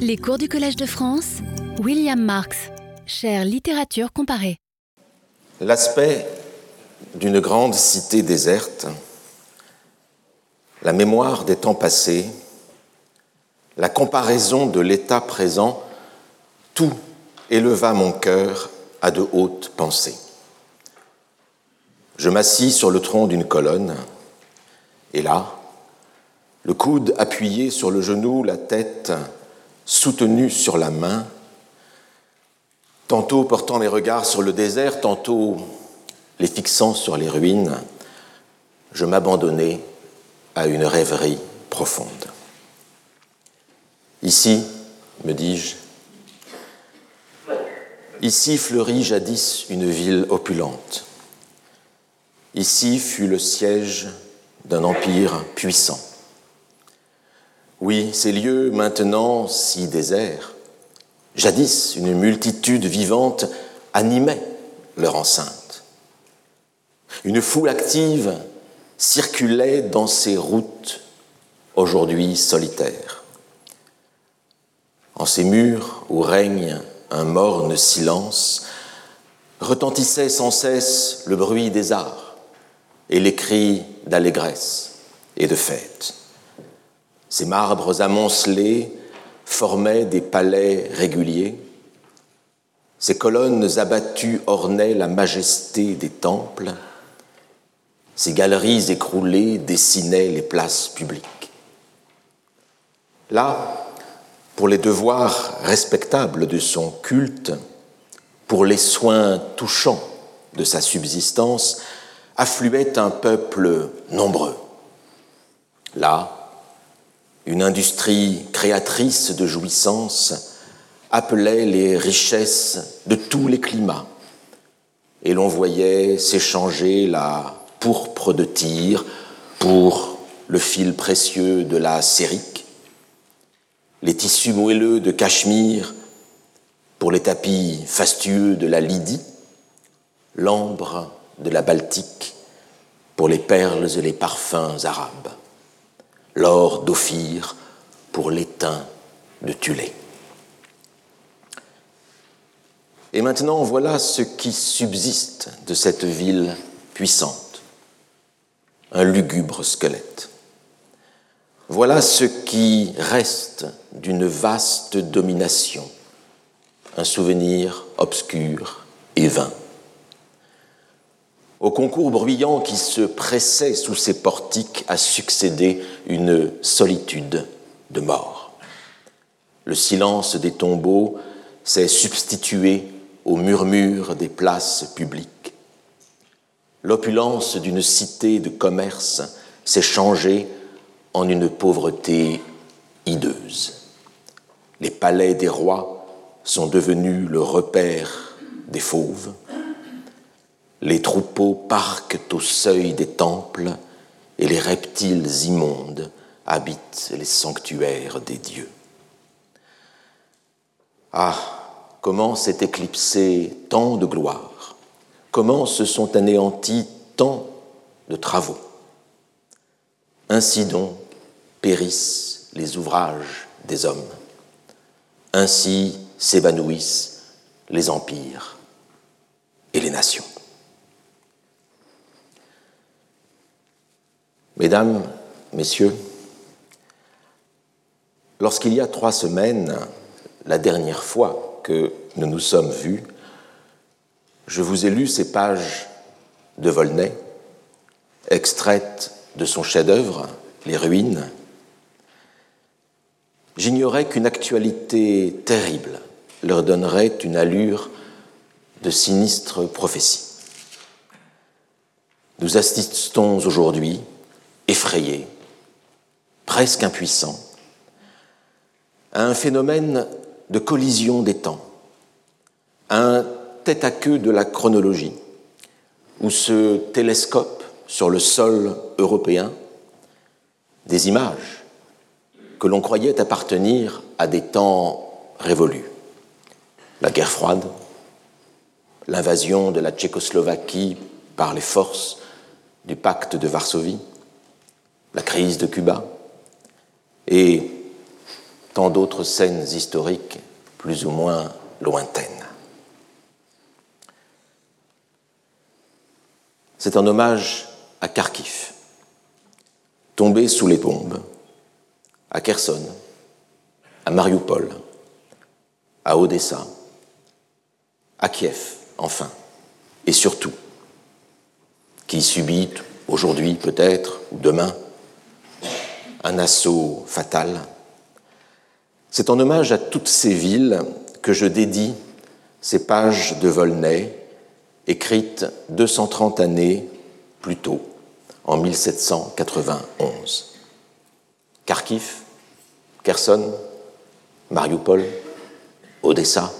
Les cours du Collège de France, William Marx, chère littérature comparée. L'aspect d'une grande cité déserte, la mémoire des temps passés, la comparaison de l'état présent, tout éleva mon cœur à de hautes pensées. Je m'assis sur le tronc d'une colonne, et là, le coude appuyé sur le genou, la tête soutenue sur la main, tantôt portant les regards sur le désert, tantôt les fixant sur les ruines, je m'abandonnais à une rêverie profonde. Ici, me dis-je, ici fleurit jadis une ville opulente. Ici fut le siège d'un empire puissant. Oui, ces lieux maintenant si déserts, jadis une multitude vivante animait leur enceinte. Une foule active circulait dans ces routes aujourd'hui solitaires. En ces murs où règne un morne silence, retentissait sans cesse le bruit des arts et les cris d'allégresse et de fête. Ces marbres amoncelés formaient des palais réguliers. Ces colonnes abattues ornaient la majesté des temples. Ces galeries écroulées dessinaient les places publiques. Là, pour les devoirs respectables de son culte, pour les soins touchants de sa subsistance, affluait un peuple nombreux. Là, une industrie créatrice de jouissance appelait les richesses de tous les climats, et l'on voyait s'échanger la pourpre de Tyr pour le fil précieux de la sérique, les tissus moelleux de Cachemire pour les tapis fastueux de la Lydie, l'ambre de la Baltique pour les perles et les parfums arabes l'or d'Ophir pour l'étain de Thulé. Et maintenant, voilà ce qui subsiste de cette ville puissante, un lugubre squelette. Voilà ce qui reste d'une vaste domination, un souvenir obscur et vain au concours bruyant qui se pressait sous ces portiques a succédé une solitude de mort. Le silence des tombeaux s'est substitué au murmure des places publiques. L'opulence d'une cité de commerce s'est changée en une pauvreté hideuse. Les palais des rois sont devenus le repère des fauves les troupeaux parquent au seuil des temples et les reptiles immondes habitent les sanctuaires des dieux. Ah, comment s'est éclipsé tant de gloire, comment se sont anéantis tant de travaux. Ainsi donc périssent les ouvrages des hommes, ainsi s'évanouissent les empires et les nations. Mesdames, Messieurs, lorsqu'il y a trois semaines, la dernière fois que nous nous sommes vus, je vous ai lu ces pages de Volney, extraites de son chef-d'œuvre, Les Ruines. J'ignorais qu'une actualité terrible leur donnerait une allure de sinistre prophétie. Nous assistons aujourd'hui effrayé, presque impuissant, à un phénomène de collision des temps, un tête-à-queue de la chronologie, où se télescope sur le sol européen des images que l'on croyait appartenir à des temps révolus. La guerre froide, l'invasion de la Tchécoslovaquie par les forces du pacte de Varsovie, la crise de Cuba. Et tant d'autres scènes historiques plus ou moins lointaines. C'est un hommage à Kharkiv, tombé sous les bombes, à Kherson, à Mariupol, à Odessa, à Kiev, enfin, et surtout, qui subit aujourd'hui peut-être, ou demain, un assaut fatal. C'est en hommage à toutes ces villes que je dédie ces pages de Volney, écrites 230 années plus tôt, en 1791. Kharkiv, Kherson, Mariupol, Odessa,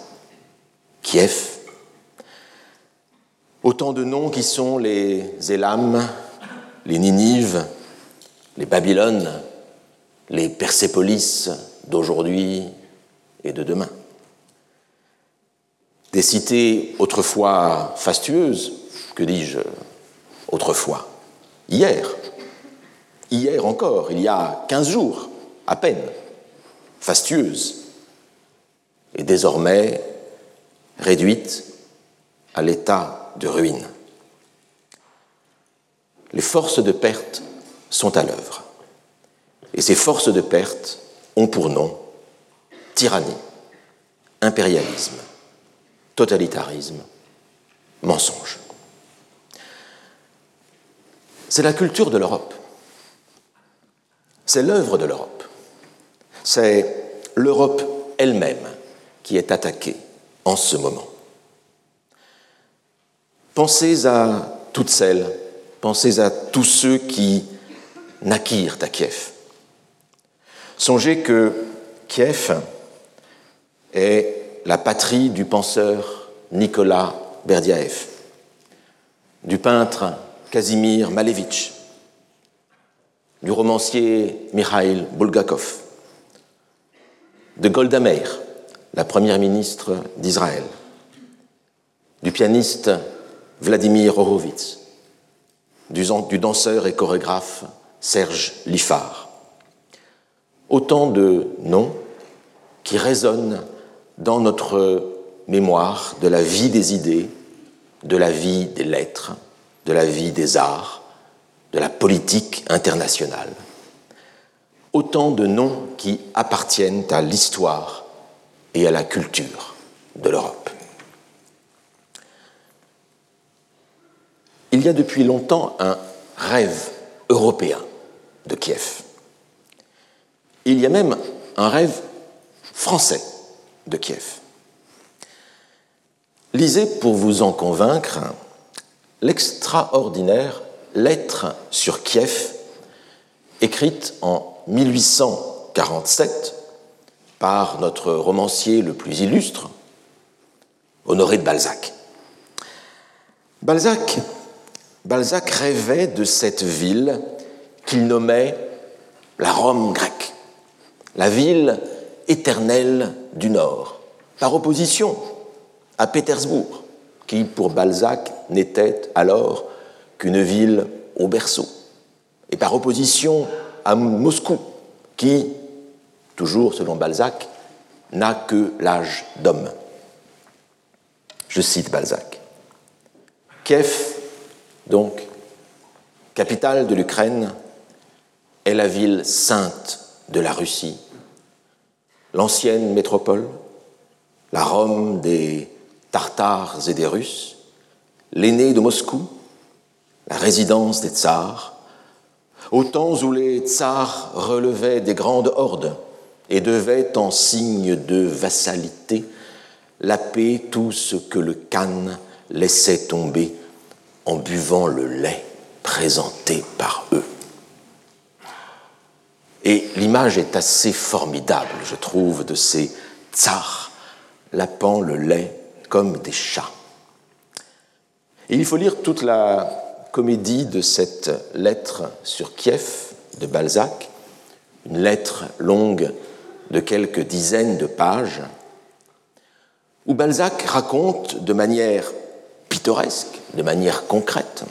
Kiev, autant de noms qui sont les Élam, les Ninives, les Babylones, les Persépolis d'aujourd'hui et de demain. Des cités autrefois fastueuses, que dis-je autrefois, hier, hier encore, il y a 15 jours à peine, fastueuses, et désormais réduites à l'état de ruine. Les forces de perte sont à l'œuvre. Et ces forces de perte ont pour nom tyrannie, impérialisme, totalitarisme, mensonge. C'est la culture de l'Europe. C'est l'œuvre de l'Europe. C'est l'Europe elle-même qui est attaquée en ce moment. Pensez à toutes celles, pensez à tous ceux qui naquirent à Kiev. Songez que Kiev est la patrie du penseur Nicolas Berdiaev, du peintre Kazimir Malevitch, du romancier Mikhail Bulgakov, de Golda Meir, la première ministre d'Israël, du pianiste Vladimir Horowitz, du, danseur et chorégraphe Serge Liffard. Autant de noms qui résonnent dans notre mémoire de la vie des idées, de la vie des lettres, de la vie des arts, de la politique internationale. Autant de noms qui appartiennent à l'histoire et à la culture de l'Europe. Il y a depuis longtemps un rêve européen de Kiev. Il y a même un rêve français de Kiev. Lisez pour vous en convaincre l'extraordinaire lettre sur Kiev écrite en 1847 par notre romancier le plus illustre, Honoré de Balzac. Balzac, Balzac rêvait de cette ville qu'il nommait la Rome grecque, la ville éternelle du Nord, par opposition à Pétersbourg, qui pour Balzac n'était alors qu'une ville au berceau, et par opposition à Moscou, qui, toujours selon Balzac, n'a que l'âge d'homme. Je cite Balzac. Kiev, donc, capitale de l'Ukraine, est la ville sainte de la Russie, l'ancienne métropole, la Rome des Tartares et des Russes, l'aîné de Moscou, la résidence des tsars, au temps où les tsars relevaient des grandes hordes et devaient, en signe de vassalité, laper tout ce que le Khan laissait tomber en buvant le lait présenté par eux. Et l'image est assez formidable, je trouve, de ces tsars lapant le lait comme des chats. Il faut lire toute la comédie de cette lettre sur Kiev de Balzac, une lettre longue de quelques dizaines de pages, où Balzac raconte de manière pittoresque, de manière concrète,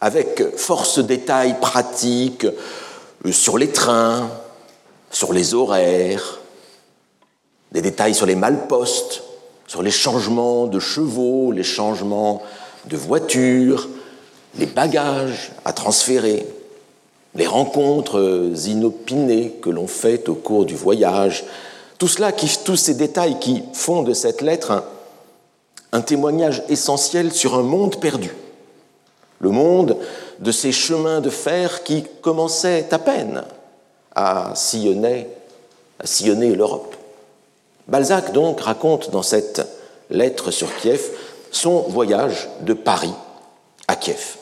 avec force détails pratiques, sur les trains, sur les horaires, des détails sur les malpostes, sur les changements de chevaux, les changements de voitures, les bagages à transférer, les rencontres inopinées que l'on fait au cours du voyage, tout cela, tous ces détails qui font de cette lettre un témoignage essentiel sur un monde perdu, le monde de ces chemins de fer qui commençaient à peine à sillonner, l'Europe. Balzac donc raconte dans cette lettre sur Kiev son voyage de Paris à Kiev.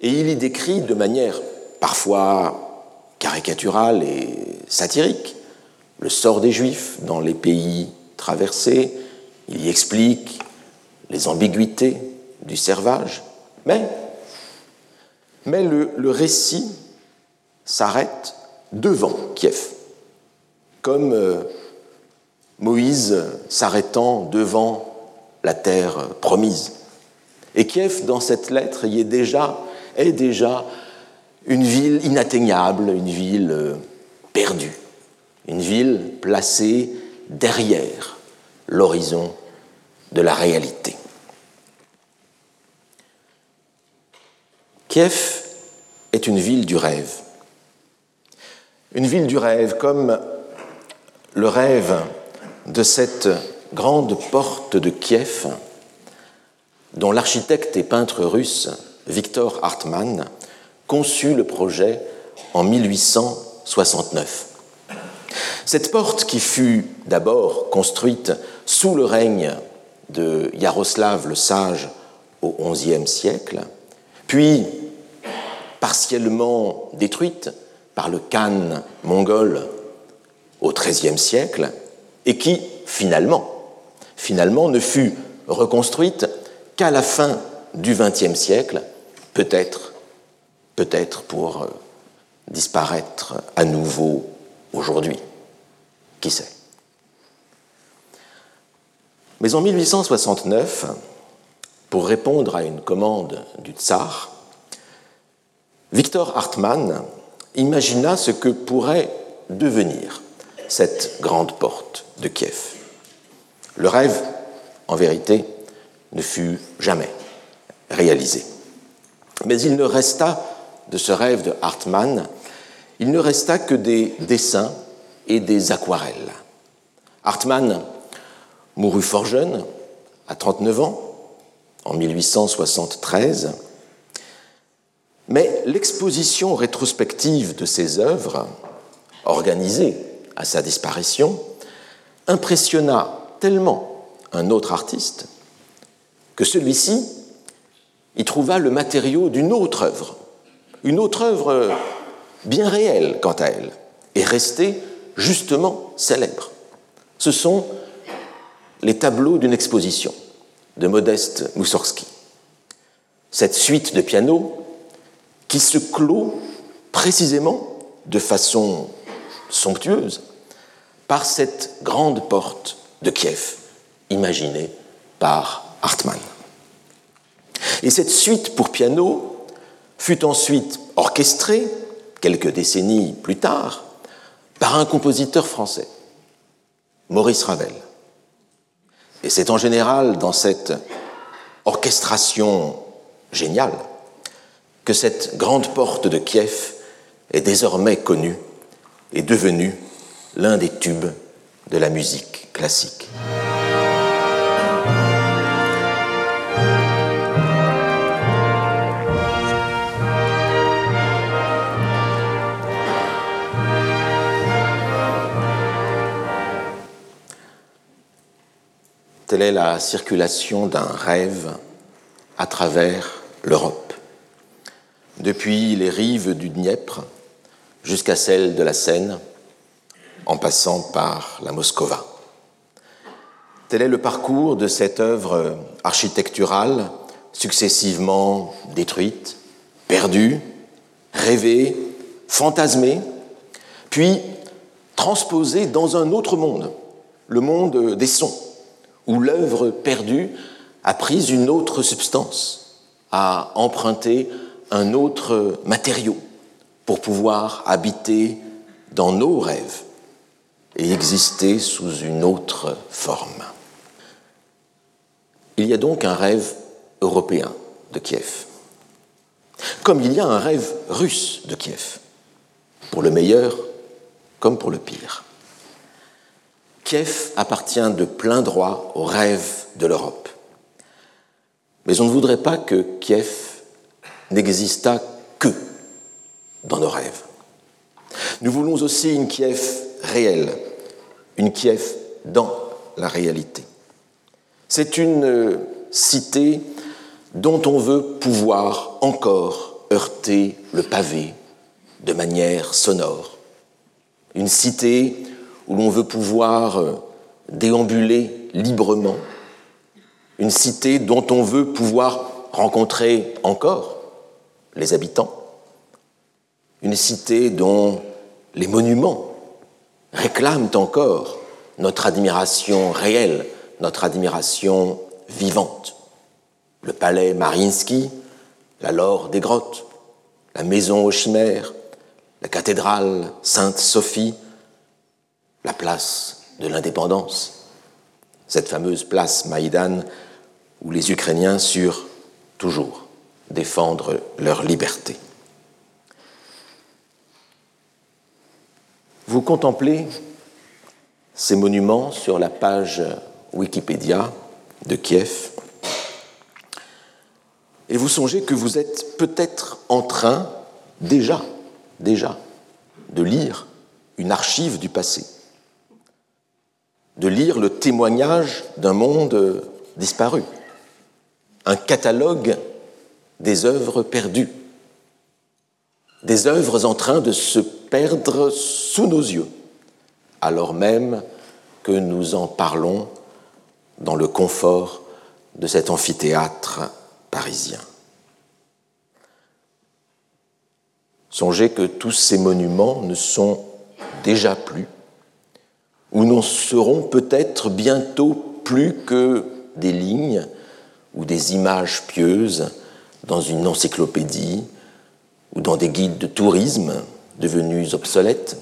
Et il y décrit de manière parfois caricaturale et satirique le sort des Juifs dans les pays traversés, il y explique les ambiguïtés du servage, mais, mais le, récit s'arrête devant Kiev, comme euh, Moïse s'arrêtant devant la terre promise. Et Kiev, dans cette lettre, y est déjà, est déjà une ville inatteignable, une ville euh, perdue, une ville placée derrière l'horizon de la réalité. Kiev est une ville du rêve. Une ville du rêve, comme le rêve de cette grande porte de Kiev, dont l'architecte et peintre russe Viktor Hartmann conçut le projet en 1869. Cette porte, qui fut d'abord construite sous le règne de Yaroslav le Sage au XIe siècle, puis partiellement détruite par le Khan mongol au XIIIe siècle, et qui finalement, finalement ne fut reconstruite qu'à la fin du XXe siècle, peut-être, peut-être pour euh, disparaître à nouveau aujourd'hui. Qui sait? Mais en 1869, pour répondre à une commande du tsar, Victor Hartmann imagina ce que pourrait devenir cette grande porte de Kiev. Le rêve, en vérité, ne fut jamais réalisé. Mais il ne resta de ce rêve de Hartmann, il ne resta que des dessins et des aquarelles. Hartmann mourut fort jeune, à 39 ans, en 1873, mais l'exposition rétrospective de ses œuvres, organisée à sa disparition, impressionna tellement un autre artiste que celui-ci y trouva le matériau d'une autre œuvre, une autre œuvre bien réelle quant à elle, et restée justement célèbre. Ce sont les tableaux d'une exposition de Modeste Moussorski. Cette suite de piano qui se clôt précisément de façon somptueuse par cette grande porte de Kiev imaginée par Hartmann. Et cette suite pour piano fut ensuite orchestrée, quelques décennies plus tard, par un compositeur français, Maurice Ravel. Et c'est en général dans cette orchestration géniale que cette grande porte de Kiev est désormais connue et devenue l'un des tubes de la musique classique. Telle est la circulation d'un rêve à travers l'Europe, depuis les rives du Dniepr jusqu'à celles de la Seine, en passant par la Moscova. Tel est le parcours de cette œuvre architecturale successivement détruite, perdue, rêvée, fantasmée, puis transposée dans un autre monde, le monde des sons, où l'œuvre perdue a pris une autre substance, a emprunté un autre matériau pour pouvoir habiter dans nos rêves et exister sous une autre forme. Il y a donc un rêve européen de Kiev, comme il y a un rêve russe de Kiev, pour le meilleur comme pour le pire. Kiev appartient de plein droit au rêve de l'Europe. Mais on ne voudrait pas que Kiev n'existât que dans nos rêves. Nous voulons aussi une Kiev réelle, une Kiev dans la réalité. C'est une euh, cité dont on veut pouvoir encore heurter le pavé de manière sonore. Une cité où l'on veut pouvoir euh, déambuler librement. Une cité dont on veut pouvoir rencontrer encore les habitants. Une cité dont les monuments réclament encore notre admiration réelle, notre admiration vivante. Le palais Mariinsky, la laure des grottes, la maison aux chimères, la cathédrale Sainte-Sophie, la place de l'indépendance, cette fameuse place Maïdan où les Ukrainiens surent toujours défendre leur liberté. Vous contemplez ces monuments sur la page Wikipédia de Kiev et vous songez que vous êtes peut-être en train déjà, déjà, de lire une archive du passé, de lire le témoignage d'un monde disparu, un catalogue des œuvres perdues, des œuvres en train de se perdre sous nos yeux, alors même que nous en parlons dans le confort de cet amphithéâtre parisien. Songez que tous ces monuments ne sont déjà plus, ou n'en seront peut-être bientôt plus que des lignes ou des images pieuses dans une encyclopédie ou dans des guides de tourisme devenus obsolètes,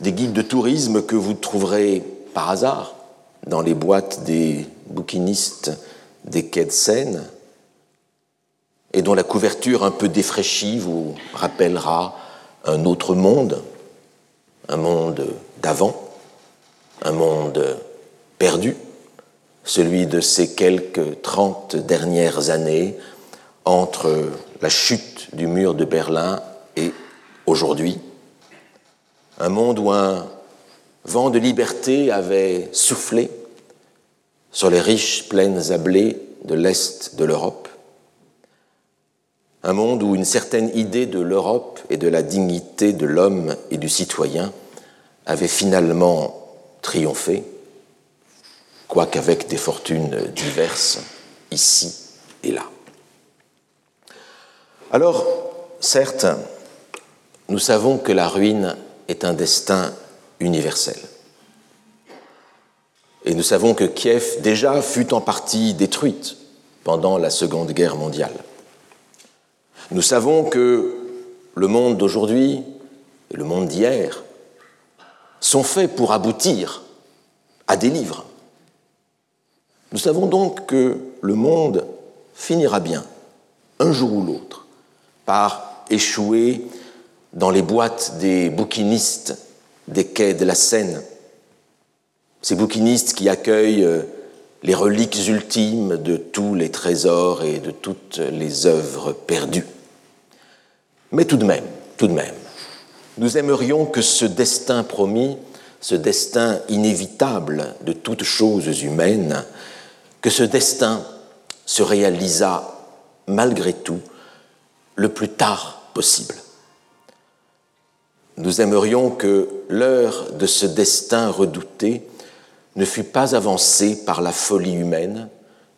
des guides de tourisme que vous trouverez par hasard dans les boîtes des bouquinistes des quais de Seine, et dont la couverture un peu défraîchie vous rappellera un autre monde, un monde d'avant, un monde perdu, celui de ces quelques trente dernières années entre la chute du mur de Berlin et aujourd'hui, un monde où un vent de liberté avait soufflé sur les riches plaines à blé de l'Est de l'Europe, un monde où une certaine idée de l'Europe et de la dignité de l'homme et du citoyen avait finalement triomphé, quoiqu'avec des fortunes diverses ici et là. Alors, certes, nous savons que la ruine est un destin universel. Et nous savons que Kiev déjà fut en partie détruite pendant la Seconde Guerre mondiale. Nous savons que le monde d'aujourd'hui et le monde d'hier sont faits pour aboutir à des livres. Nous savons donc que le monde finira bien, un jour ou l'autre, par échouer dans les boîtes des bouquinistes des quais de la Seine, ces bouquinistes qui accueillent euh, les reliques ultimes de tous les trésors et de toutes les œuvres perdues. Mais tout de même, tout de même, nous aimerions que ce destin promis, ce destin inévitable de toutes choses humaines, que ce destin se réalisât malgré tout le plus tard possible. Nous aimerions que l'heure de ce destin redouté ne fut pas avancée par la folie humaine,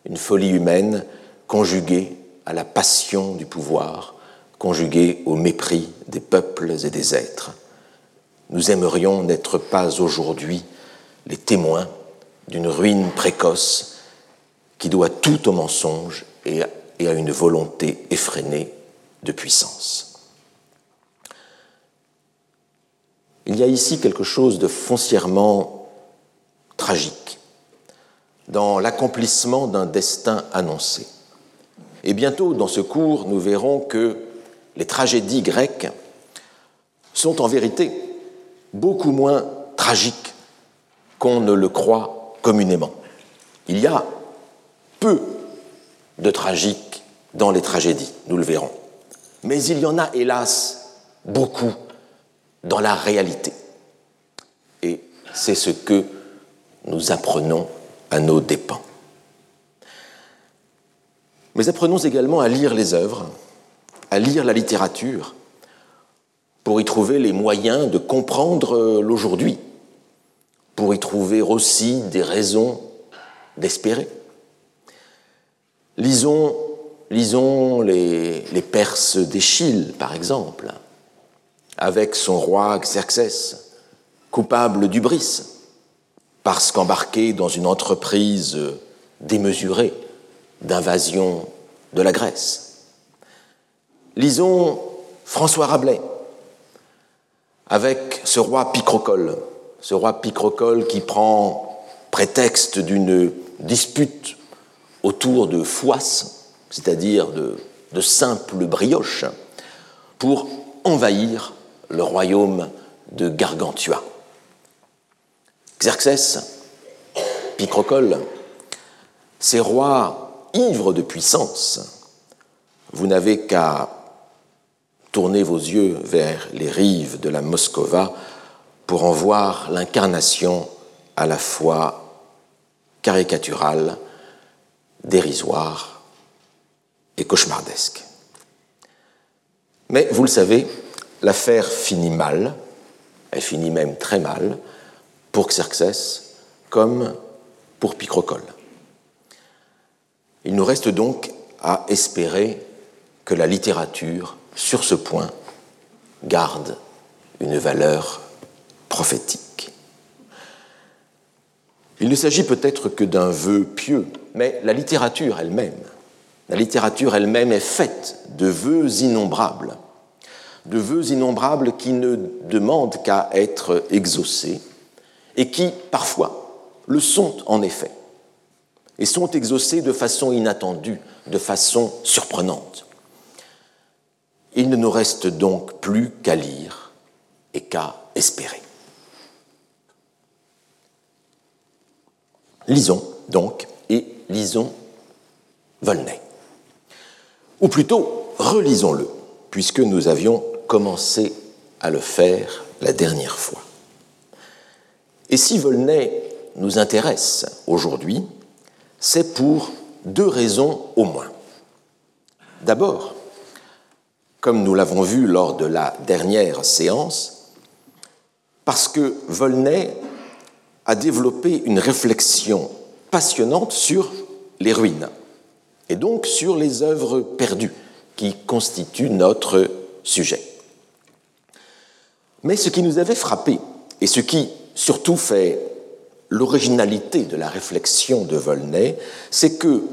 une folie humaine conjuguée à la passion du pouvoir, conjuguée au mépris des peuples et des êtres. Nous aimerions n'être pas aujourd'hui les témoins d'une ruine précoce qui doit tout au mensonge et à une volonté effrénée de puissance. Il y a ici quelque chose de foncièrement tragique dans l'accomplissement d'un destin annoncé. Et bientôt, dans ce cours, nous verrons que les tragédies grecques sont en vérité beaucoup moins tragiques qu'on ne le croit communément. Il y a peu de tragique dans les tragédies, nous le verrons. Mais il y en a, hélas, beaucoup dans la réalité. Et c'est ce que nous apprenons à nos dépens. Mais apprenons également à lire les œuvres, à lire la littérature, pour y trouver les moyens de comprendre l'aujourd'hui, pour y trouver aussi des raisons d'espérer. Lisons, les, Perses d'Échille, par exemple, avec son roi Xerxès, coupable d'ubris, parce qu'embarqué dans une entreprise démesurée d'invasion de la Grèce. Lisons François Rabelais, avec ce roi Picrocole, ce roi Picrocole qui prend prétexte d'une dispute autour de Foisse, c'est-à-dire de, de simples brioches, pour envahir le royaume de Gargantua. Xerxès, Picrocole, ces rois ivres de puissance, vous n'avez qu'à tourner vos yeux vers les rives de la Moscova pour en voir l'incarnation à la fois caricaturale, dérisoire et cauchemardesque. Mais vous le savez, l'affaire finit mal, elle finit même très mal, pour Xerxès comme pour Picrocole. Il nous reste donc à espérer que la littérature, sur ce point, garde une valeur prophétique. Il ne s'agit peut-être que d'un vœu pieux, mais la littérature elle-même, la littérature elle-même est faite de vœux innombrables de vœux innombrables qui ne demandent qu'à être exaucés et qui, parfois, le sont en effet, et sont exaucés de façon inattendue, de façon surprenante. Il ne nous reste donc plus qu'à lire et qu'à espérer. Lisons donc et lisons Volney. Ou plutôt, relisons-le, puisque nous avions commencé à le faire la dernière fois. Et si Volney nous intéresse aujourd'hui, c'est pour deux raisons au moins. D'abord, comme nous l'avons vu lors de la dernière séance, parce que Volney a développé une réflexion passionnante sur les ruines, et donc sur les œuvres perdues qui constituent notre sujet. Mais ce qui nous avait frappé, et ce qui surtout fait l'originalité de la réflexion de Volney, c'est que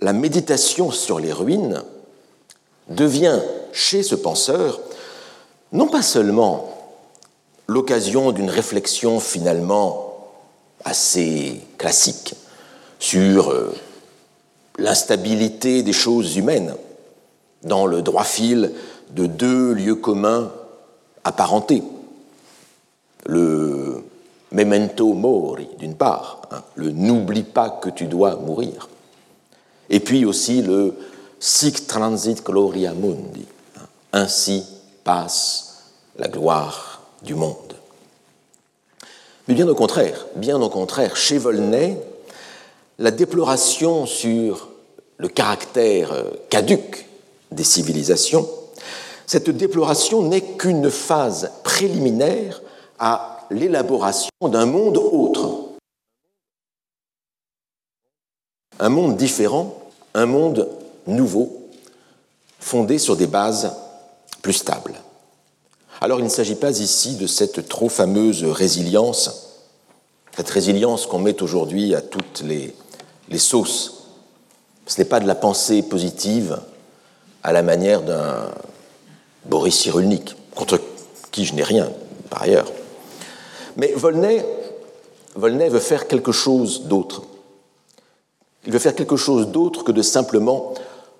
la méditation sur les ruines devient chez ce penseur non pas seulement l'occasion d'une réflexion finalement assez classique sur euh, l'instabilité des choses humaines dans le droit fil de deux lieux communs apparenté. Le memento mori, d'une part, hein, le n'oublie pas que tu dois mourir. Et puis aussi le sic transit gloria mundi, hein, ainsi passe la gloire du monde. Mais bien au contraire, bien au contraire, chez Volney, la déploration sur le caractère euh, caduque des civilisations cette déploration n'est qu'une phase préliminaire à l'élaboration d'un monde autre. Un monde différent, un monde nouveau, fondé sur des bases plus stables. Alors il ne s'agit pas ici de cette trop fameuse résilience, cette résilience qu'on met aujourd'hui à toutes les, sauces. Ce n'est pas de la pensée positive à la manière d'un Boris Cyrulnik, contre qui je n'ai rien, par ailleurs. Mais Volney, Volney veut faire quelque chose d'autre. Il veut faire quelque chose d'autre que de simplement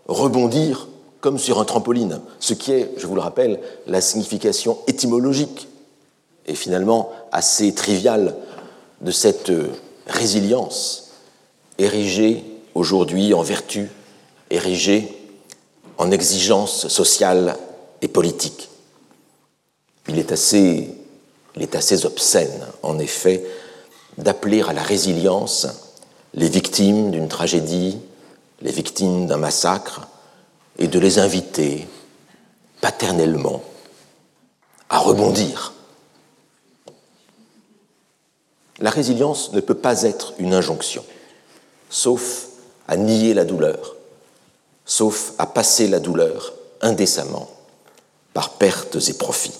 rebondir comme sur un trampoline, ce qui est, je vous le rappelle, la signification étymologique et finalement assez triviale de cette résilience érigée aujourd'hui en vertu, érigée en exigence sociale et politique. Il est assez, il est assez obscène, en effet, d'appeler à la résilience les victimes d'une tragédie, les victimes d'un massacre, et de les inviter paternellement à rebondir. La résilience ne peut pas être une injonction, sauf à nier la douleur, sauf à passer la douleur indécemment par pertes et profits.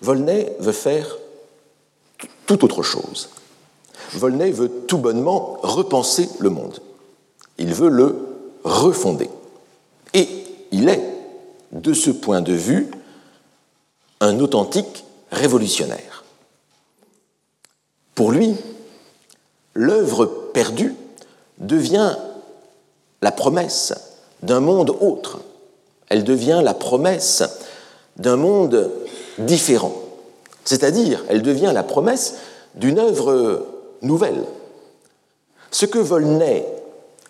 Volney veut faire tout autre chose. Volney veut tout bonnement repenser le monde. Il veut le refonder. Et il est, de ce point de vue, un authentique révolutionnaire. Pour lui, l'œuvre perdue devient la promesse d'un monde autre. Elle devient la promesse d'un monde différent. C'est-à-dire, elle devient la promesse d'une œuvre nouvelle. Ce que Volney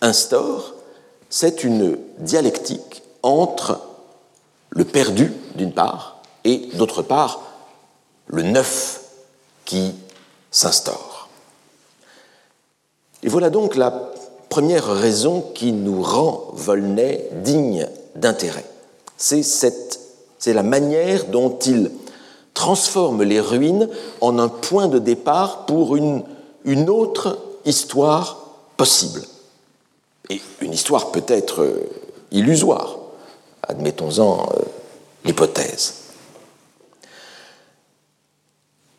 instaure, c'est une dialectique entre le perdu, d'une part, et d'autre part, le neuf qui s'instaure. Et voilà donc la première raison qui nous rend Volney digne d'intérêt. C'est la manière dont il transforme les ruines en un point de départ pour une, une autre histoire possible. Et une histoire peut-être euh, illusoire, admettons-en euh, l'hypothèse.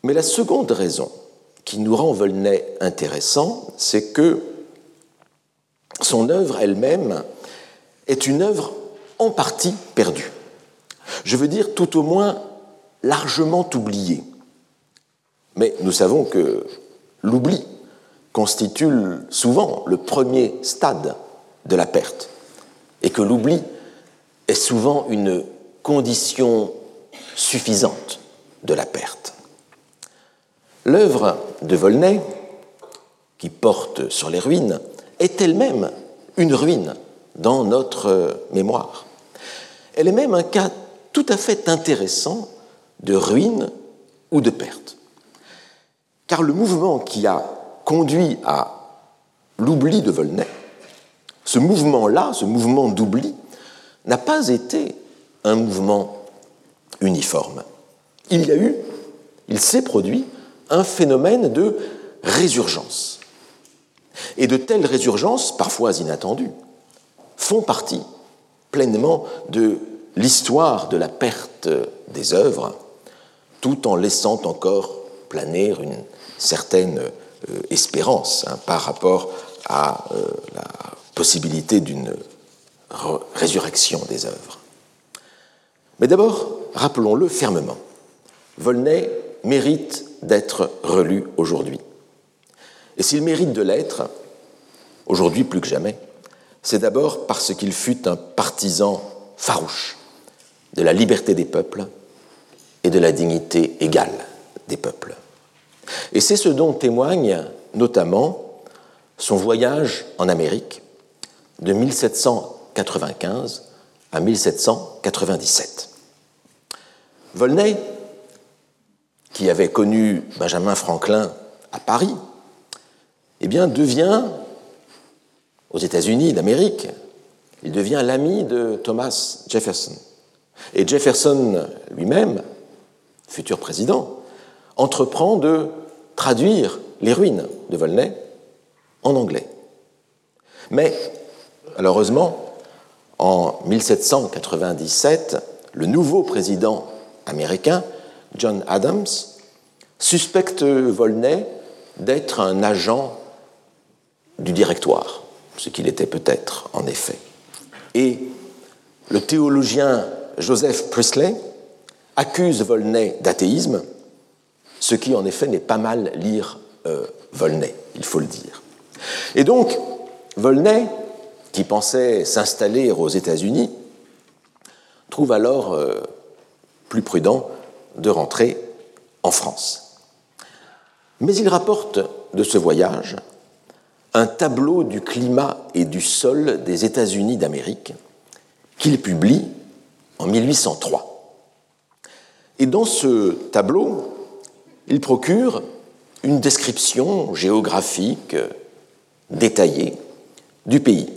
Mais la seconde raison qui nous rend Volney intéressant, c'est que son œuvre elle-même est une œuvre en partie perdue. Je veux dire tout au moins largement oubliée. Mais nous savons que l'oubli constitue souvent le premier stade de la perte et que l'oubli est souvent une condition suffisante de la perte. L'œuvre de Volney, qui porte sur les ruines, est elle-même une ruine dans notre mémoire. Elle est même un cas tout à fait intéressant de ruine ou de perte. Car le mouvement qui a conduit à l'oubli de Volney, ce mouvement-là, ce mouvement d'oubli, n'a pas été un mouvement uniforme. Il y a eu, il s'est produit un phénomène de résurgence. Et de telles résurgences, parfois inattendues, font partie pleinement de l'histoire de la perte des œuvres, tout en laissant encore planer une certaine espérance hein, par rapport à euh, la possibilité d'une résurrection des œuvres. Mais d'abord, rappelons-le fermement, Volney mérite d'être relu aujourd'hui. Et s'il mérite de l'être, aujourd'hui plus que jamais, c'est d'abord parce qu'il fut un partisan farouche de la liberté des peuples et de la dignité égale des peuples. Et c'est ce dont témoigne notamment son voyage en Amérique de 1795 à 1797. Volney, qui avait connu Benjamin Franklin à Paris, eh devient, aux États-Unis d'Amérique, il devient l'ami de Thomas Jefferson. Et Jefferson lui-même, futur président, entreprend de traduire les ruines de Volney en anglais. Mais, malheureusement, en 1797, le nouveau président américain, John Adams, suspecte Volney d'être un agent du directoire, ce qu'il était peut-être en effet. Et le théologien Joseph Priestley accuse Volney d'athéisme, ce qui en effet n'est pas mal lire euh, Volney, il faut le dire. Et donc, Volney, qui pensait s'installer aux États-Unis, trouve alors euh, plus prudent de rentrer en France. Mais il rapporte de ce voyage un tableau du climat et du sol des États-Unis d'Amérique qu'il publie en 1803. Et dans ce tableau, il procure une description géographique détaillée du pays.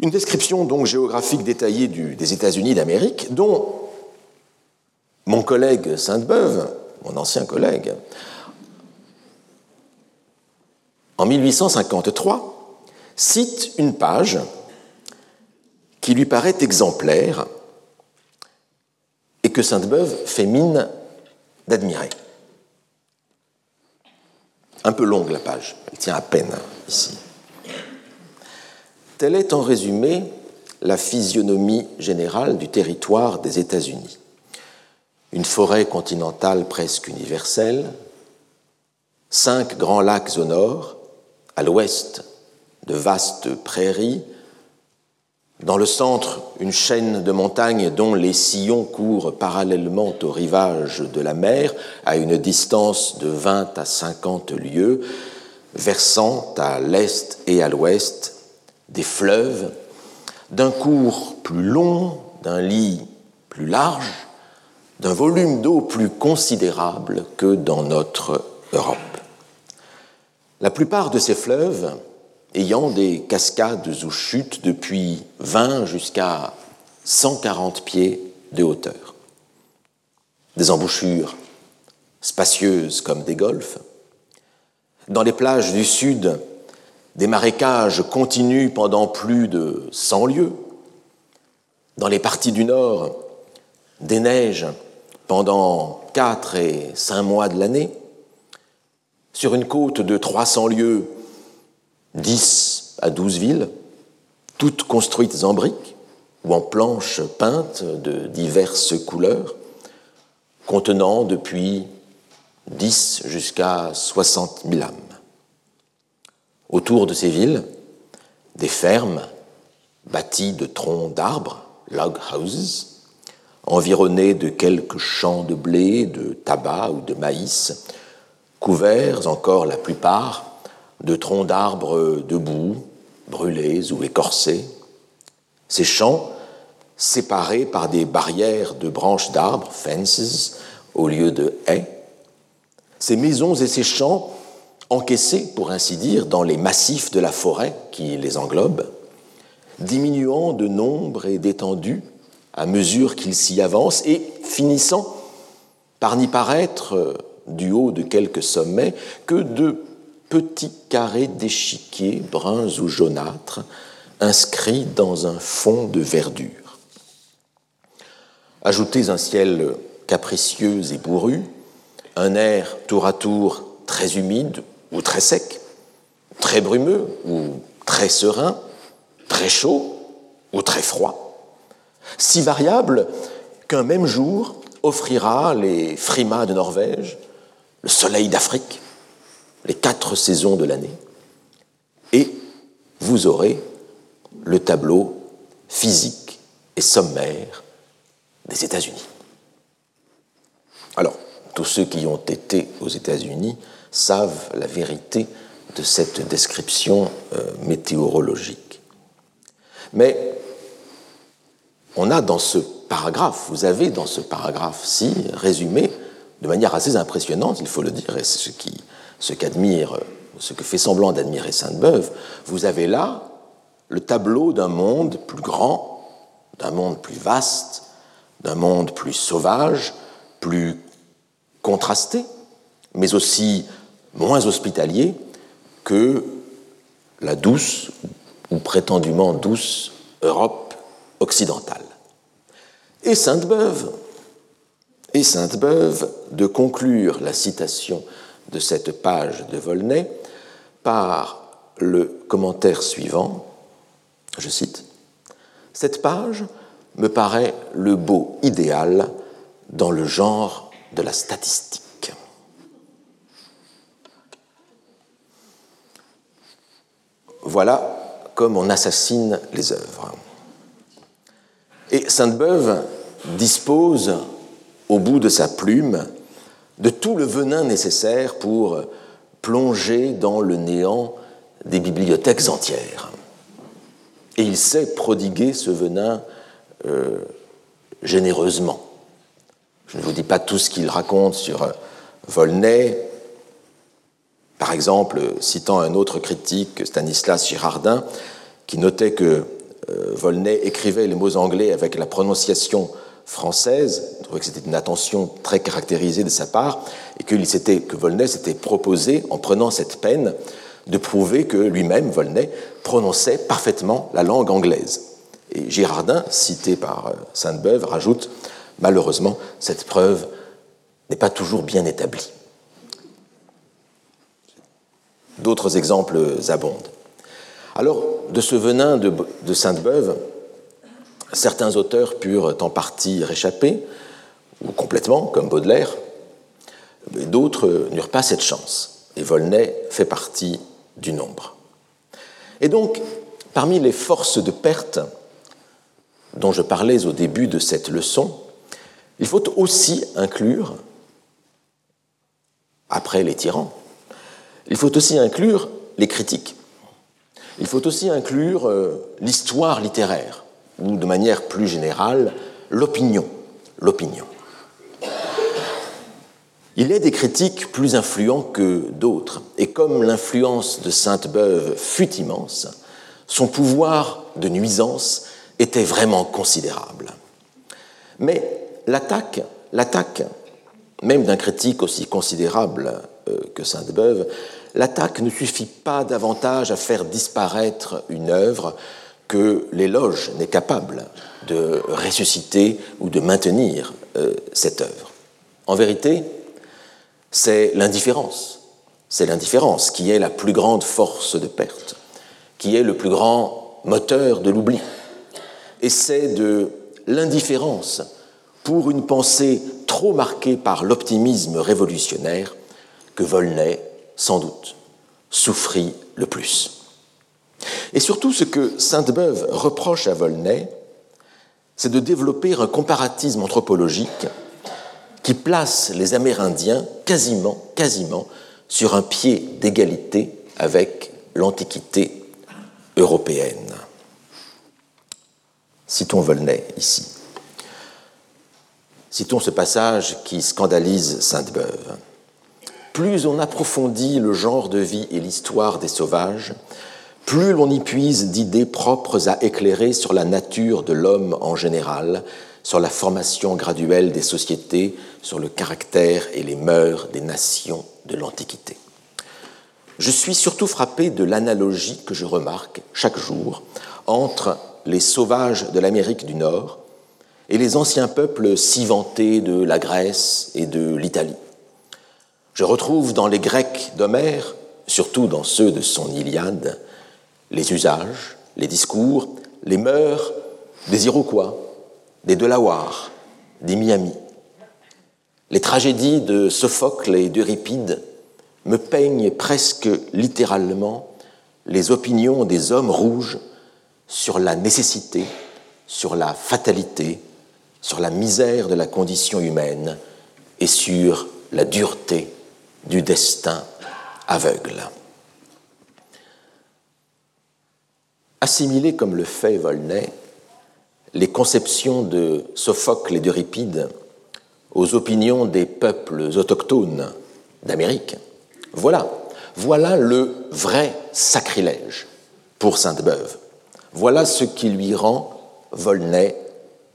Une description donc géographique détaillée des États-Unis d'Amérique, dont mon collègue Sainte-Beuve, mon ancien collègue, en 1853, cite une page qui lui paraît exemplaire et que Sainte-Beuve fait mine d'admirer. Un peu longue la page, elle tient à peine ici. Telle est en résumé la physionomie générale du territoire des États-Unis. Une forêt continentale presque universelle, cinq grands lacs au nord, à l'ouest de vastes prairies, dans le centre, une chaîne de montagnes dont les sillons courent parallèlement au rivage de la mer à une distance de 20 à 50 lieues, versant à l'est et à l'ouest des fleuves d'un cours plus long, d'un lit plus large, d'un volume d'eau plus considérable que dans notre Europe. La plupart de ces fleuves ayant des cascades ou chutes depuis 20 jusqu'à 140 pieds de hauteur. Des embouchures spacieuses comme des golfs. Dans les plages du sud, des marécages continuent pendant plus de 100 lieues. Dans les parties du nord, des neiges pendant 4 et 5 mois de l'année. Sur une côte de 300 lieues, 10 à 12 villes, toutes construites en briques ou en planches peintes de diverses couleurs, contenant depuis 10 jusqu'à 60 000 âmes. Autour de ces villes, des fermes bâties de troncs d'arbres, log houses, environnées de quelques champs de blé, de tabac ou de maïs, couverts encore la plupart de troncs d'arbres debout, brûlés ou écorcés. Ces champs, séparés par des barrières de branches d'arbres, fences, au lieu de haies. Ces maisons et ces champs, encaissés, pour ainsi dire, dans les massifs de la forêt qui les englobe, diminuant de nombre et d'étendue à mesure qu'ils s'y avancent et finissant par n'y paraître, du haut de quelques sommets, que de petits carrés d'échiquier bruns ou jaunâtres inscrits dans un fond de verdure. Ajoutez un ciel capricieux et bourru, un air tour à tour très humide ou très sec, très brumeux ou très serein, très chaud ou très froid, si variable qu'un même jour offrira les frimas de Norvège, le soleil d'Afrique, les quatre saisons de l'année, et vous aurez le tableau physique et sommaire des États-Unis. Alors, tous ceux qui ont été aux États-Unis savent la vérité de cette description euh, météorologique. Mais on a dans ce paragraphe, vous avez dans ce paragraphe-ci résumé de manière assez impressionnante, il faut le dire, et c'est ce qui ce qu'admire, ce que fait semblant d'admirer Sainte-Beuve, vous avez là le tableau d'un monde plus grand, d'un monde plus vaste, d'un monde plus sauvage, plus contrasté, mais aussi moins hospitalier que la douce ou prétendument douce Europe occidentale. Et Sainte-Beuve, et Sainte-Beuve de conclure la citation de cette page de Volney par le commentaire suivant, je cite, Cette page me paraît le beau idéal dans le genre de la statistique. Voilà comme on assassine les œuvres. Et Sainte-Beuve dispose, au bout de sa plume, de tout le venin nécessaire pour plonger dans le néant des bibliothèques entières. Et il sait prodiguer ce venin euh, généreusement. Je ne vous dis pas tout ce qu'il raconte sur euh, Volney. Par exemple, citant un autre critique, Stanislas Girardin, qui notait que euh, Volney écrivait les mots anglais avec la prononciation française, trouvait que c'était une attention très caractérisée de sa part, et que, que Volney s'était proposé, en prenant cette peine, de prouver que lui-même, Volney, prononçait parfaitement la langue anglaise. Et Girardin, cité par euh, Sainte-Beuve, rajoute Malheureusement, cette preuve n'est pas toujours bien établie. D'autres exemples abondent. Alors, de ce venin de Sainte-Beuve, certains auteurs purent en partie réchapper, ou complètement, comme Baudelaire, mais d'autres n'eurent pas cette chance. Et Volney fait partie du nombre. Et donc, parmi les forces de perte dont je parlais au début de cette leçon, il faut aussi inclure, après les tyrans, il faut aussi inclure les critiques. Il faut aussi inclure euh, l'histoire littéraire, ou de manière plus générale, l'opinion. L'opinion. Il est des critiques plus influents que d'autres, et comme l'influence de Sainte-Beuve fut immense, son pouvoir de nuisance était vraiment considérable. Mais l'attaque, l'attaque, même d'un critique aussi considérable euh, que Sainte-Beuve, l'attaque ne suffit pas davantage à faire disparaître une œuvre que l'éloge n'est capable de ressusciter ou de maintenir euh, cette œuvre. En vérité, c'est l'indifférence. C'est l'indifférence qui est la plus grande force de perte, qui est le plus grand moteur de l'oubli. Et c'est de l'indifférence pour une pensée trop marquée par l'optimisme révolutionnaire que Volney, sans doute, souffrit le plus. Et surtout, ce que Sainte-Beuve reproche à Volney, c'est de développer un comparatisme anthropologique qui place les Amérindiens quasiment, quasiment sur un pied d'égalité avec l'Antiquité européenne. Citons Volney ici. Citons ce passage qui scandalise Sainte-Beuve. Plus on approfondit le genre de vie et l'histoire des sauvages, plus l'on y puise d'idées propres à éclairer sur la nature de l'homme en général, sur la formation graduelle des sociétés, sur le caractère et les mœurs des nations de l'Antiquité. Je suis surtout frappé de l'analogie que je remarque chaque jour entre les sauvages de l'Amérique du Nord et les anciens peuples cimentés de la Grèce et de l'Italie. Je retrouve dans les Grecs d'Homère, surtout dans ceux de son Iliade, les usages, les discours, les mœurs des Iroquois, des Delawares, des Miami. Les tragédies de Sophocle et d'Euripide me peignent presque littéralement les opinions des hommes rouges sur la nécessité, sur la fatalité, sur la misère de la condition humaine et sur la dureté du destin aveugle. Assimiler comme le fait Volney les conceptions de Sophocle et d'Euripide aux opinions des peuples autochtones d'Amérique, voilà, voilà le vrai sacrilège pour Sainte-Beuve. Voilà ce qui lui rend Volney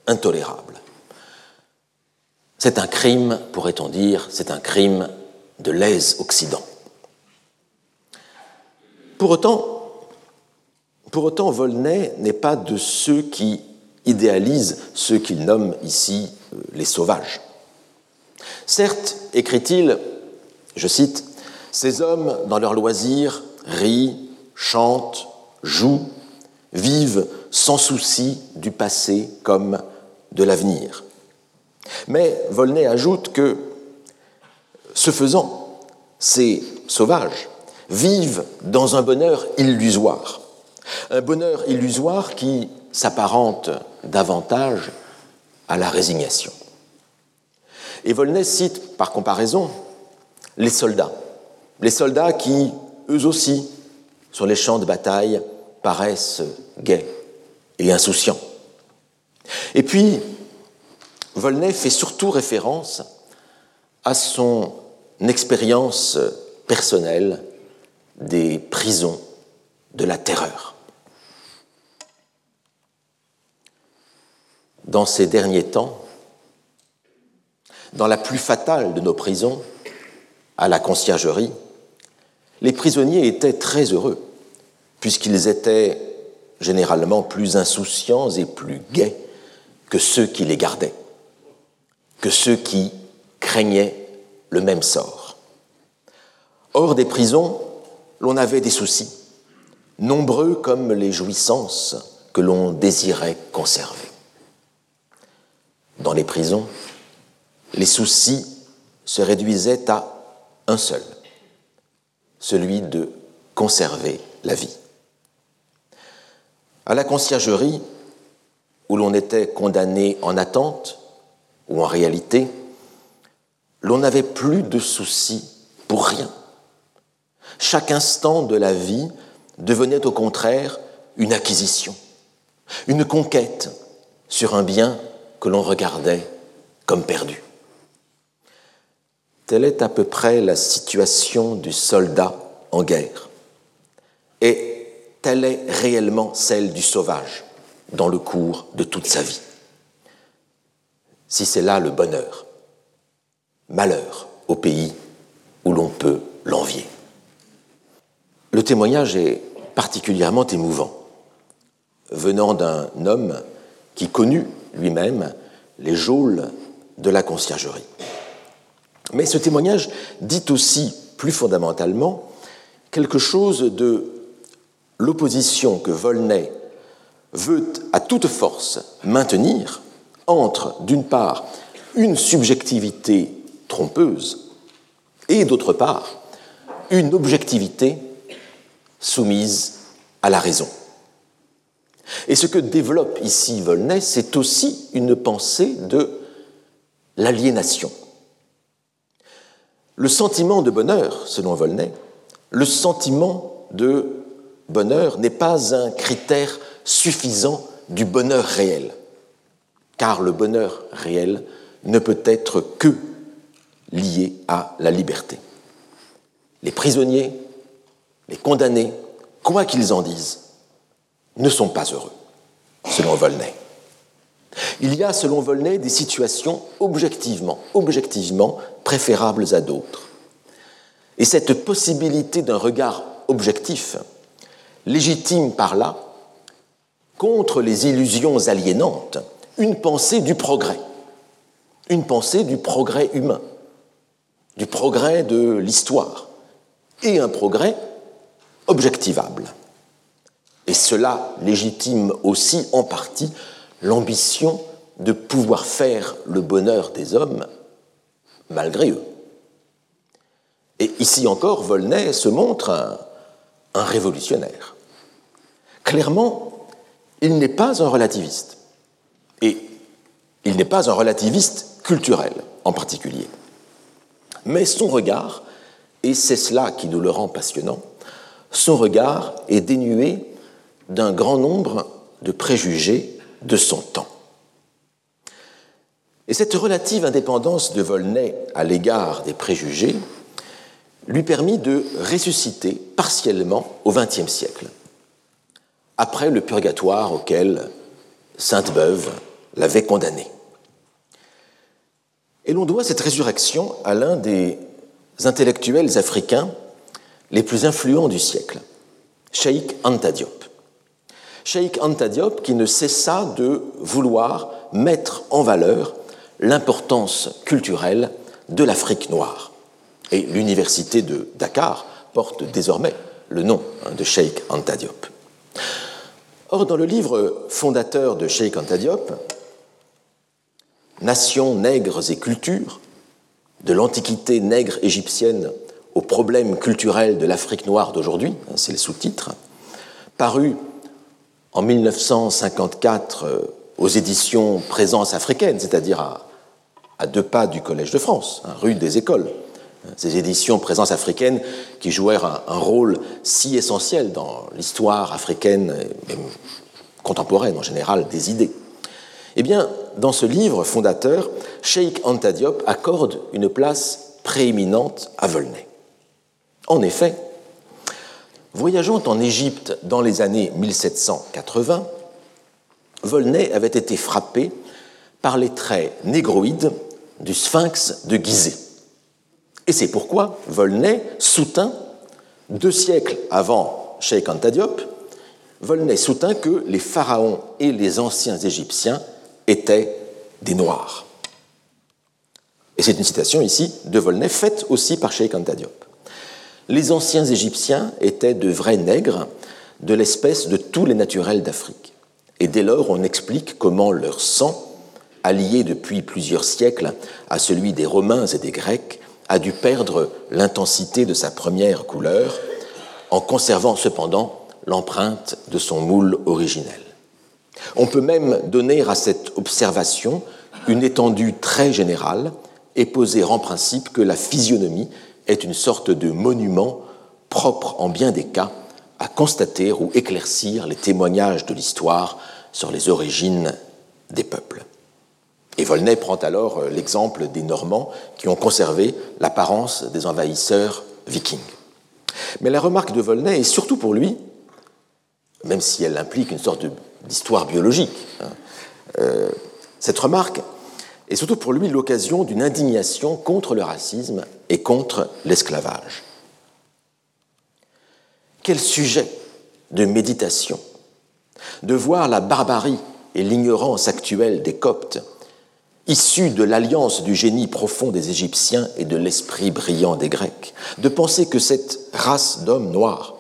intolérable. C'est un crime, pourrait-on dire, c'est un crime de l'aise-Occident. Pour autant, pour autant, Volney n'est pas de ceux qui idéalisent ceux qu'il nomme ici euh, les sauvages. Certes, écrit-il, je cite, Ces hommes, dans leurs loisirs, rient, chantent, jouent, vivent sans souci du passé comme de l'avenir. Mais Volney ajoute que, ce faisant, ces sauvages vivent dans un bonheur illusoire, un bonheur illusoire qui s'apparente davantage à la résignation. Et Volney cite par comparaison les soldats, les soldats qui, eux aussi, sur les champs de bataille, paraissent gais et insouciants. Et puis, Volney fait surtout référence à son expérience personnelle des prisons de la terreur. Dans ces derniers temps, dans la plus fatale de nos prisons, à la conciergerie, les prisonniers étaient très heureux, puisqu'ils étaient généralement plus insouciants et plus gais que ceux qui les gardaient, que ceux qui craignaient le même sort. Hors des prisons, l'on avait des soucis, nombreux comme les jouissances que l'on désirait conserver. Dans les prisons, les soucis se réduisaient à un seul, celui de conserver la vie. À la conciergerie, où l'on était condamné en attente, ou en réalité, l'on n'avait plus de soucis pour rien. Chaque instant de la vie devenait au contraire une acquisition, une conquête sur un bien que l'on regardait comme perdu. Telle est à peu près la situation du soldat en guerre. Et telle est réellement celle du sauvage dans le cours de toute sa vie. Si c'est là le bonheur, malheur au pays où l'on peut l'envier. Le témoignage est particulièrement émouvant, venant d'un homme qui connut lui-même les geôles de la conciergerie. Mais ce témoignage dit aussi, plus fondamentalement, quelque chose de l'opposition que Volney veut à toute force maintenir entre, d'une part, une subjectivité trompeuse et, d'autre part, une objectivité soumise à la raison. Et ce que développe ici Volney, c'est aussi une pensée de l'aliénation. Le sentiment de bonheur, selon Volney, le sentiment de bonheur n'est pas un critère suffisant du bonheur réel, car le bonheur réel ne peut être que lié à la liberté. Les prisonniers, les condamnés, quoi qu'ils en disent, ne sont pas heureux, selon Volney. Il y a, selon Volney, des situations objectivement, objectivement préférables à d'autres. Et cette possibilité d'un regard objectif légitime par là, contre les illusions aliénantes, une pensée du progrès, une pensée du progrès humain, du progrès de l'histoire, et un progrès objectivable. Et cela légitime aussi en partie l'ambition de pouvoir faire le bonheur des hommes malgré eux. Et ici encore, Volney se montre un, révolutionnaire. Clairement, il n'est pas un relativiste. Et il n'est pas un relativiste culturel en particulier. Mais son regard, et c'est cela qui nous le rend passionnant, son regard est dénué d'un grand nombre de préjugés de son temps. Et cette relative indépendance de Volney à l'égard des préjugés lui permit de ressusciter partiellement au XXe siècle, après le purgatoire auquel Sainte-Beuve l'avait condamné. Et l'on doit cette résurrection à l'un des intellectuels africains les plus influents du siècle, Cheikh Anta Diop. Cheikh Anta Diop qui ne cessa de vouloir mettre en valeur l'importance culturelle de l'Afrique noire. Et l'université de Dakar porte désormais le nom hein, de Cheikh Anta Diop. Or, dans le livre fondateur de Cheikh Anta Diop, nations, nègres et cultures, de l'antiquité nègre égyptienne aux problèmes culturels de l'Afrique noire d'aujourd'hui, hein, c'est le sous-titre, paru en 1954 euh, aux éditions Présence africaine, c'est-à-dire à, deux pas du Collège de France, hein, rue des Écoles. Ces éditions Présence africaine qui jouèrent un, rôle si essentiel dans l'histoire africaine et contemporaine en général des idées. Eh bien, dans ce livre fondateur, Sheikh Anta Diop accorde une place prééminente à Volney. En effet, voyageant en Égypte dans les années 1780, Volney avait été frappé par les traits négroïdes du sphinx de Gizeh. Et c'est pourquoi Volney soutint, deux siècles avant Sheikh Anta Diop, Volney soutint que les pharaons et les anciens Égyptiens étaient des Noirs. Et c'est une citation ici de Volney faite aussi par Sheikh Anta Diop. Les anciens Égyptiens étaient de vrais nègres de l'espèce de tous les naturels d'Afrique. Et dès lors, on explique comment leur sang, allié depuis plusieurs siècles à celui des Romains et des Grecs, a dû perdre l'intensité de sa première couleur, en conservant cependant l'empreinte de son moule originel. On peut même donner à cette observation une étendue très générale et poser en principe que la physionomie est une sorte de monument propre en bien des cas à constater ou éclaircir les témoignages de l'histoire sur les origines des peuples. Et Volney prend alors euh, l'exemple des Normands qui ont conservé l'apparence des envahisseurs vikings. Mais la remarque de Volney est surtout pour lui, même si elle implique une sorte d'histoire biologique, hein, euh, cette remarque est surtout pour lui l'occasion d'une indignation contre le racisme et contre l'esclavage. Quel sujet de méditation de voir la barbarie et l'ignorance actuelle des Coptes issus de l'alliance du génie profond des Égyptiens et de l'esprit brillant des Grecs, de penser que cette race d'hommes noirs,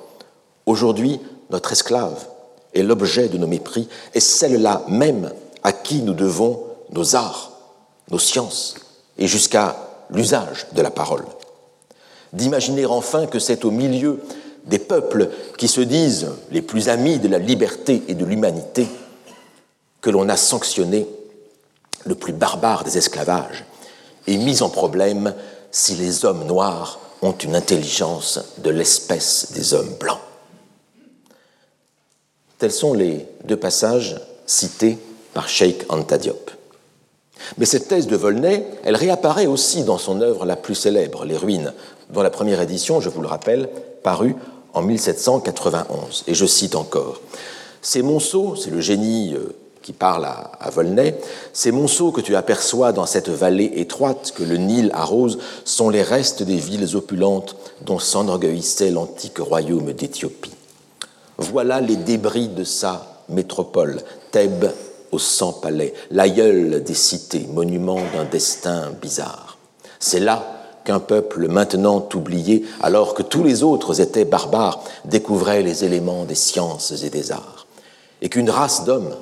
aujourd'hui notre esclave et l'objet de nos mépris, est celle-là même à qui nous devons nos arts, nos sciences et jusqu'à l'usage de la parole. D'imaginer enfin que c'est au milieu des peuples qui se disent les plus amis de la liberté et de l'humanité que l'on a sanctionné le plus barbare des esclavages et mis en problème si les hommes noirs ont une intelligence de l'espèce des hommes blancs. Tels sont les deux passages cités par Sheikh Anta Diop. Mais cette thèse de Volney, elle réapparaît aussi dans son œuvre la plus célèbre, Les Ruines, dont la première édition, je vous le rappelle, parut en 1791. Et je cite encore Ces monceaux, c'est le génie euh, qui parle à, Volney, ces monceaux que tu aperçois dans cette vallée étroite que le Nil arrose sont les restes des villes opulentes dont s'enorgueillissait l'antique royaume d'Éthiopie. Voilà les débris de sa métropole, Thèbes aux cent palais, l'aïeul des cités, monument d'un destin bizarre. C'est là qu'un peuple maintenant oublié, alors que tous les autres étaient barbares, découvrait les éléments des sciences et des arts, et qu'une race d'hommes,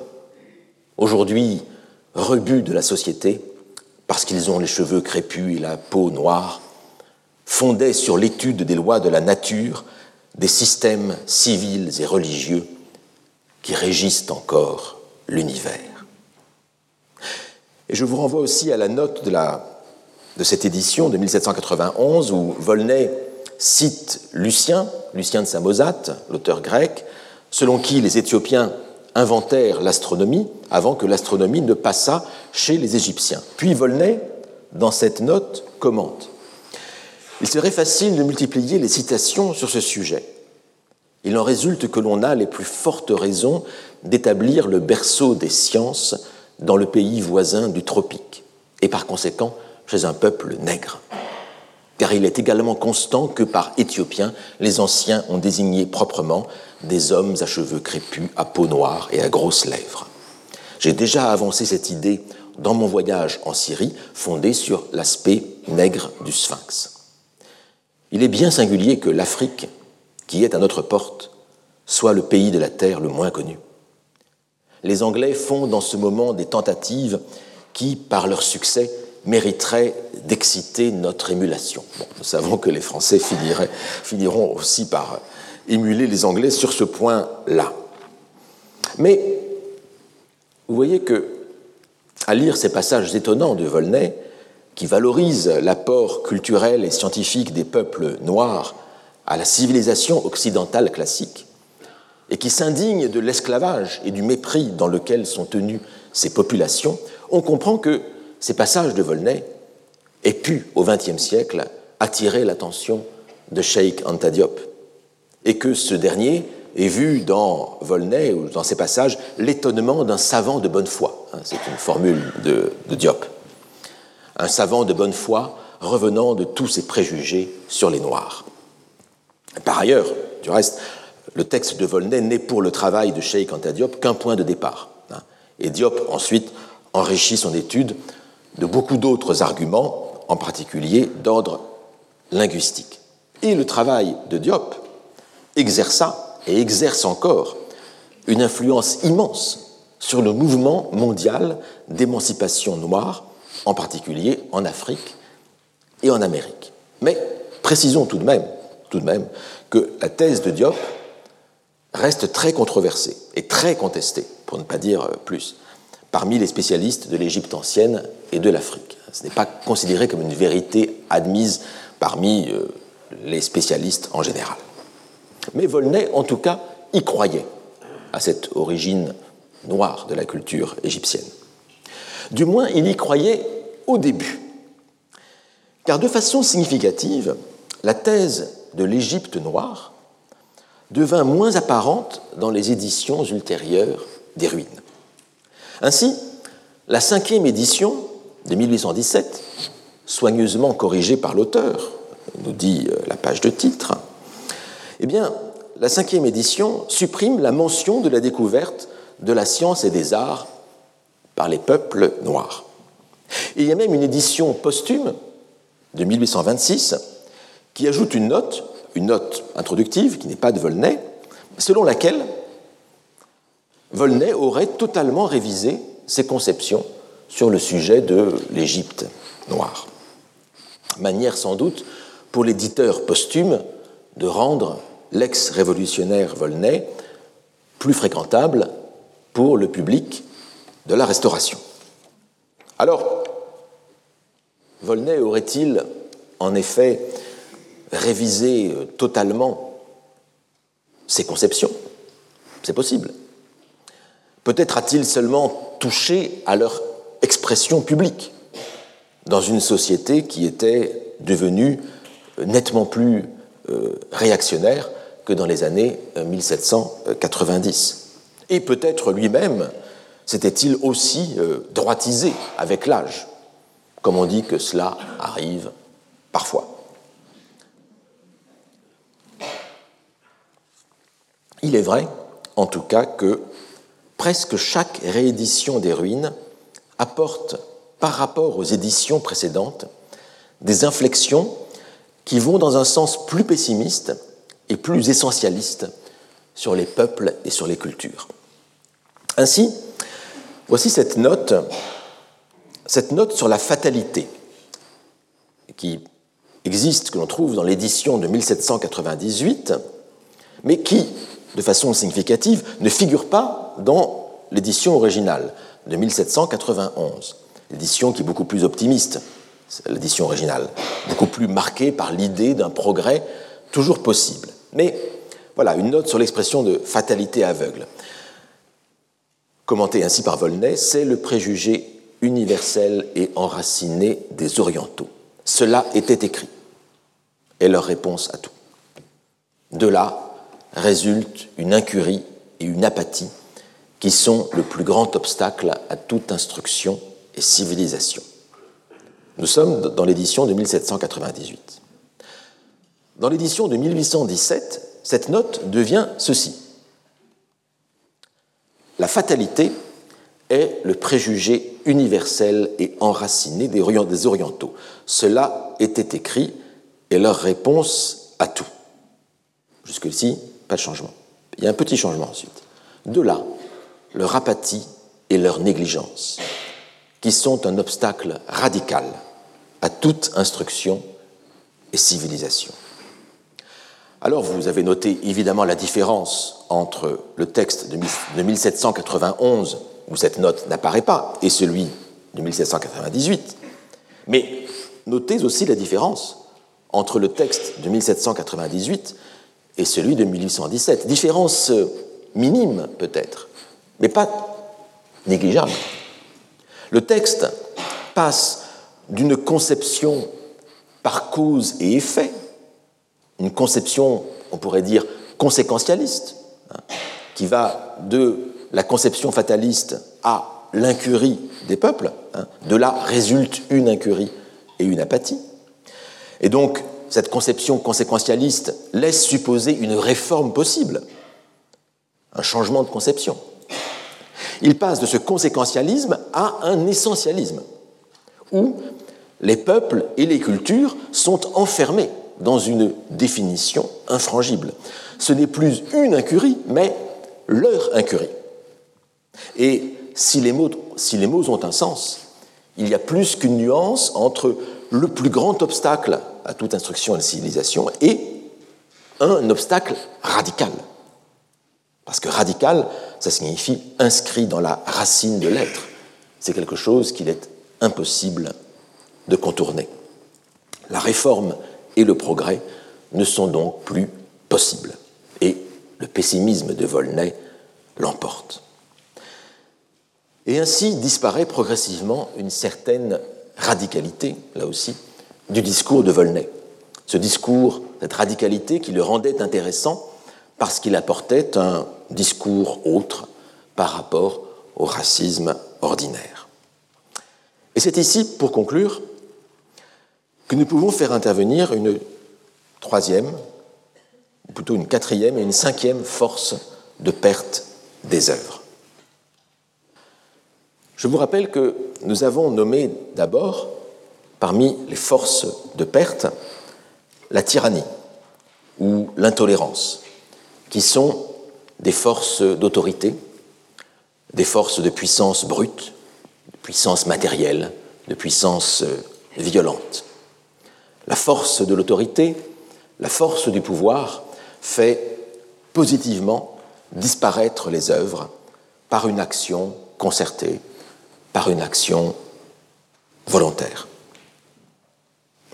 aujourd'hui rebut de la société, parce qu'ils ont les cheveux crépus et la peau noire, fondait sur l'étude des lois de la nature des systèmes civils et religieux qui régissent encore l'univers. Et je vous renvoie aussi à la note de, cette édition de 1791 où Volney cite Lucien, Lucien de Samosate, l'auteur grec, selon qui les Éthiopiens inventèrent l'astronomie avant que l'astronomie ne passât chez les Égyptiens. Puis Volney, dans cette note, commente Il serait facile de multiplier les citations sur ce sujet. Il en résulte que l'on a les plus fortes raisons d'établir le berceau des sciences dans le pays voisin du tropique, et par conséquent chez un peuple nègre. Car il est également constant que par Éthiopiens, les anciens ont désigné proprement des hommes à cheveux crépus, à peau noire et à grosses lèvres. J'ai déjà avancé cette idée dans mon voyage en Syrie, fondé sur l'aspect nègre du sphinx. Il est bien singulier que l'Afrique, qui est à notre porte, soit le pays de la terre le moins connu. Les Anglais font dans ce moment des tentatives qui, par leur succès, mériteraient d'exciter notre émulation. nous savons que les Français finiront aussi par émuler les Anglais sur ce point-là. Mais vous voyez que, à lire ces passages étonnants de Volney, qui valorisent l'apport culturel et scientifique des peuples noirs à la civilisation occidentale classique, et qui s'indignent de l'esclavage et du mépris dans lequel sont tenues ces populations, on comprend que ces passages de Volney aient pu, au XXe siècle, attirer l'attention de Sheikh Anta Diop, et que ce dernier ait vu dans Volney, ou dans ces passages, l'étonnement d'un savant de bonne foi. Hein, c'est une formule de Diop. Un savant de bonne foi revenant de tous ses préjugés sur les Noirs. Par ailleurs, du reste, le texte de Volney n'est pour le travail de Sheikh Anta Diop qu'un point de départ. Hein. Et Diop ensuite enrichit son étude de beaucoup d'autres arguments, en particulier d'ordre linguistique. Et le travail de Diop exerça et exerce encore une influence immense sur le mouvement mondial d'émancipation noire, en particulier en Afrique et en Amérique. Mais précisons tout de même, tout de même que la thèse de Diop reste très controversée et très contestée, pour ne pas dire plus, parmi les spécialistes de l'Égypte ancienne et de l'Afrique. Ce n'est pas considéré comme une vérité admise parmi euh, les spécialistes en général. Mais Volney, en tout cas, y croyait à cette origine noire de la culture égyptienne. Du moins, il y croyait au début. Car de façon significative, la thèse de l'Égypte noire devint moins apparente dans les éditions ultérieures des ruines. Ainsi, la cinquième édition de 1817, soigneusement corrigée par l'auteur, nous dit euh, la page de titre, eh bien, la cinquième édition supprime la mention de la découverte de la science et des arts par les peuples noirs. Il y a même une édition posthume de 1826 qui ajoute une note, une note introductive qui n'est pas de Volney, selon laquelle Volney aurait totalement révisé ses conceptions sur le sujet de l'Égypte noire. Manière sans doute pour l'éditeur posthume de rendre l'ex-révolutionnaire Volney plus fréquentable pour le public de la Restauration. Alors, Volney aurait-il en effet révisé totalement ses conceptions C'est possible. Peut-être a-t-il seulement touché à leur expression publique dans une société qui était devenue nettement plus euh, réactionnaire que dans les années 1790. Euh, Et peut-être lui-même s'était-il aussi euh, droitisé avec l'âge, comme on dit que cela arrive parfois. Il est vrai, en tout cas, que presque chaque réédition des ruines apporte, par rapport aux éditions précédentes, des inflexions qui vont dans un sens plus pessimiste et plus essentialiste sur les peuples et sur les cultures. Ainsi, voici cette note, cette note sur la fatalité qui existe, que l'on trouve dans l'édition de 1798, mais qui, de façon significative, ne figure pas dans l'édition originale de 1791, l'édition qui est beaucoup plus optimiste, l'édition originale, beaucoup plus marquée par l'idée d'un progrès toujours possible. Mais voilà, une note sur l'expression de fatalité aveugle. Commenté ainsi par Volney, c'est le préjugé universel et enraciné des Orientaux. Cela était écrit, et leur réponse à tout. De là, résulte une incurie et une apathie qui sont le plus grand obstacle à toute instruction et civilisation. Nous sommes dans l'édition de 1798. Dans l'édition de 1817, cette note devient ceci. La fatalité est le préjugé universel et enraciné des orientaux. Cela était écrit et leur réponse à tout. Jusque-ci, changement. Il y a un petit changement ensuite. De là, leur apathie et leur négligence. qui sont un obstacle radical à toute instruction et civilisation. Alors vous avez noté évidemment la différence entre le texte de 1791, où cette note n'apparaît pas, et celui de 1798, mais notez aussi la différence entre le texte de 1798 et celui de 1817. Différence euh, minime peut-être, mais pas négligeable. Le texte passe d'une conception par cause et effet, une conception, on pourrait dire, conséquentialiste, hein, qui va de la conception fataliste à l'incurie des peuples. Hein. de là résulte une incurie et une apathie. Et donc, cette conception conséquentialiste laisse supposer une réforme possible, un changement de conception. Il passe de ce conséquentialisme à un essentialisme, où les peuples et les cultures sont enfermés dans une définition infrangible. Ce n'est plus une incurie, mais leur incurie. Et si les mots, si les mots ont un sens, il y a plus qu'une nuance entre le plus grand obstacle à toute instruction à la civilisation et un obstacle radical. Parce que radical, ça signifie inscrit dans la racine de l'être. C'est quelque chose qu'il est impossible de contourner. La réforme et le progrès ne sont donc plus possibles. Et le pessimisme de Volney l'emporte. Et ainsi disparaît progressivement une certaine radicalité, là aussi, du discours de Volney. Ce discours, cette radicalité qui le rendait intéressant parce qu'il apportait un discours autre par rapport au racisme ordinaire. Et c'est ici, pour conclure, que nous pouvons faire intervenir une troisième, ou plutôt une quatrième et une cinquième force de perte des œuvres. Je vous rappelle que nous avons nommé d'abord, parmi les forces de perte, la tyrannie ou l'intolérance, qui sont des forces d'autorité, des forces de puissance brute, de puissance matérielle, de puissance euh, violente. La force de l'autorité, la force du pouvoir fait positivement disparaître les œuvres par une action concertée, par une action volontaire.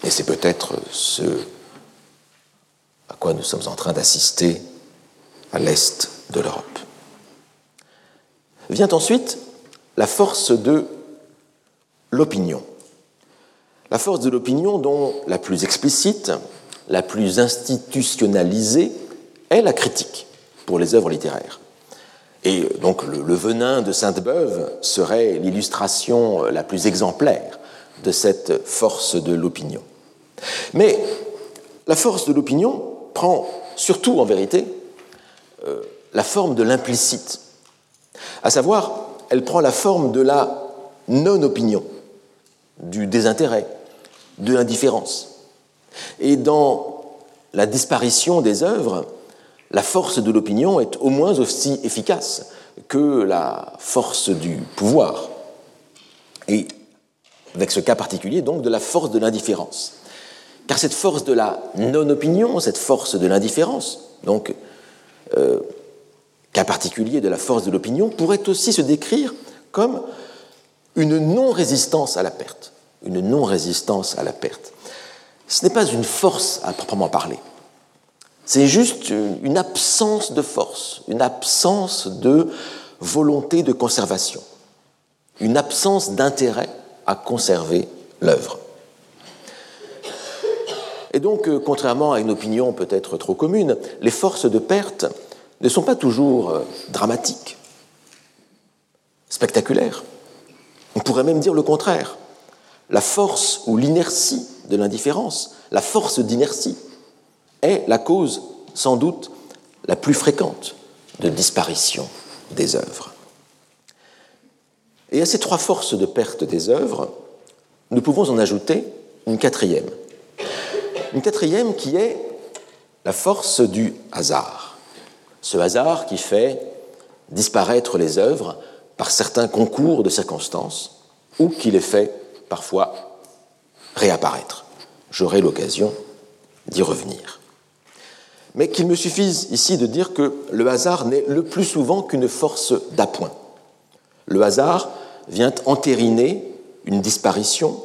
Et c'est peut-être ce à quoi nous sommes en train d'assister à l'est de l'Europe. Vient ensuite la force de l'opinion. La force de l'opinion dont la plus explicite, la plus institutionnalisée est la critique pour les œuvres littéraires. Et donc le, venin de Sainte-Beuve serait l'illustration la plus exemplaire de cette force de l'opinion. Mais la force de l'opinion prend surtout en vérité euh, la forme de l'implicite, à savoir elle prend la forme de la non-opinion, du désintérêt, de l'indifférence. Et dans la disparition des œuvres, la force de l'opinion est au moins aussi efficace que la force du pouvoir. Et avec ce cas particulier, donc, de la force de l'indifférence. Car cette force de la non-opinion, cette force de l'indifférence, donc, euh, cas particulier de la force de l'opinion, pourrait aussi se décrire comme une non-résistance à la perte. Une non-résistance à la perte. Ce n'est pas une force à proprement parler. C'est juste une absence de force, une absence de volonté de conservation, une absence d'intérêt à conserver l'œuvre. Et donc, euh, contrairement à une opinion peut-être trop commune, les forces de perte ne sont pas toujours euh, dramatiques, spectaculaires. On pourrait même dire le contraire. La force ou l'inertie de l'indifférence, la force d'inertie, est la cause sans doute la plus fréquente de disparition des œuvres. Et à ces trois forces de perte des œuvres, nous pouvons en ajouter une quatrième. Une quatrième qui est la force du hasard. Ce hasard qui fait disparaître les œuvres par certains concours de circonstances ou qui les fait parfois réapparaître. J'aurai l'occasion d'y revenir. Mais qu'il me suffise ici de dire que le hasard n'est le plus souvent qu'une force d'appoint. Le hasard vient entériner une disparition,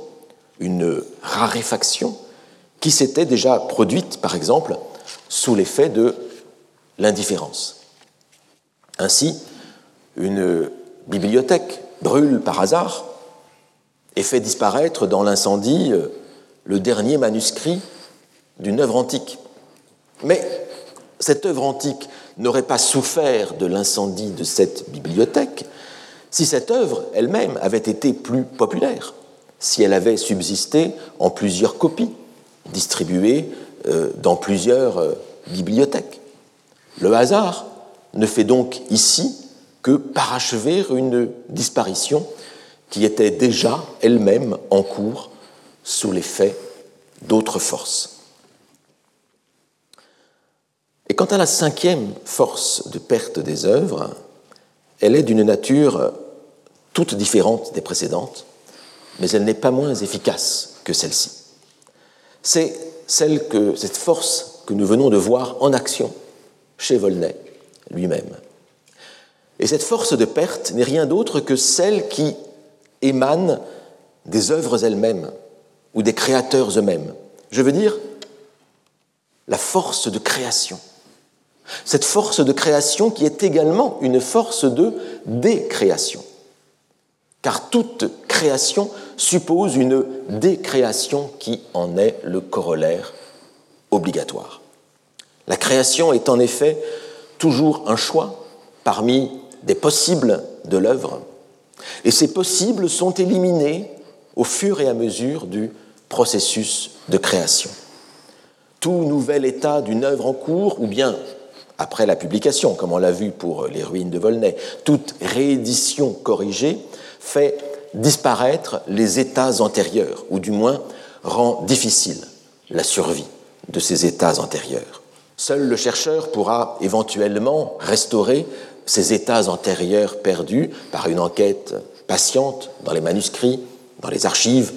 une raréfaction qui s'était déjà produite, par exemple, sous l'effet de l'indifférence. Ainsi, une bibliothèque brûle par hasard et fait disparaître dans l'incendie euh, le dernier manuscrit d'une œuvre antique. Mais cette œuvre antique n'aurait pas souffert de l'incendie de cette bibliothèque si cette œuvre elle-même avait été plus populaire, si elle avait subsisté en plusieurs copies, distribuées euh, dans plusieurs euh, bibliothèques. Le hasard ne fait donc ici que parachever une disparition qui était déjà elle-même en cours sous l'effet d'autres forces. Et quant à la cinquième force de perte des œuvres, elle est d'une nature toute différente des précédentes, mais elle n'est pas moins efficace que celle-ci. C'est celle que, cette force que nous venons de voir en action chez Volney lui-même. Et cette force de perte n'est rien d'autre que celle qui émane des œuvres elles-mêmes ou des créateurs eux-mêmes. Je veux dire la force de création. Cette force de création qui est également une force de décréation. Car toute création suppose une décréation qui en est le corollaire obligatoire. La création est en effet toujours un choix parmi des possibles de l'œuvre, et ces possibles sont éliminés au fur et à mesure du processus de création. Tout nouvel état d'une œuvre en cours, ou bien après la publication, comme on l'a vu pour les ruines de Volney, toute réédition corrigée fait disparaître les états antérieurs, ou du moins rend difficile la survie de ces états antérieurs. Seul le chercheur pourra éventuellement restaurer ces états antérieurs perdus par une enquête patiente dans les manuscrits, dans les archives,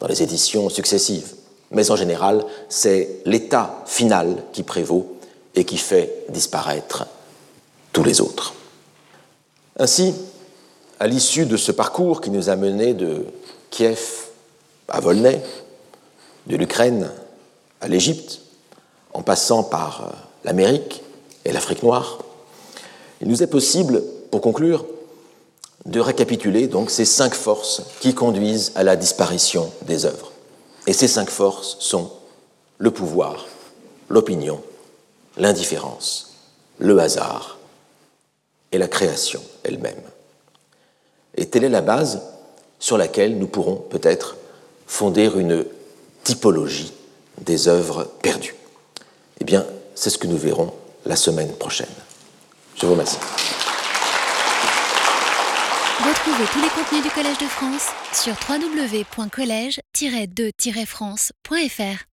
dans les éditions successives. Mais en général, c'est l'état final qui prévaut et qui fait disparaître tous les autres. Ainsi, à l'issue de ce parcours qui nous a menés de Kiev à Volney, de l'Ukraine à l'Égypte, en passant par euh, l'Amérique et l'Afrique noire, il nous est possible, pour conclure, de récapituler donc ces cinq forces qui conduisent à la disparition des œuvres. Et ces cinq forces sont le pouvoir, l'opinion, l'indifférence, le hasard et la création elle-même. Et telle est la base sur laquelle nous pourrons peut-être fonder une typologie des œuvres perdues. Eh bien, c'est ce que nous verrons la semaine prochaine. Je vous remercie. Retrouvez tous les contenus du Collège de France sur www.colège-2-france.fr.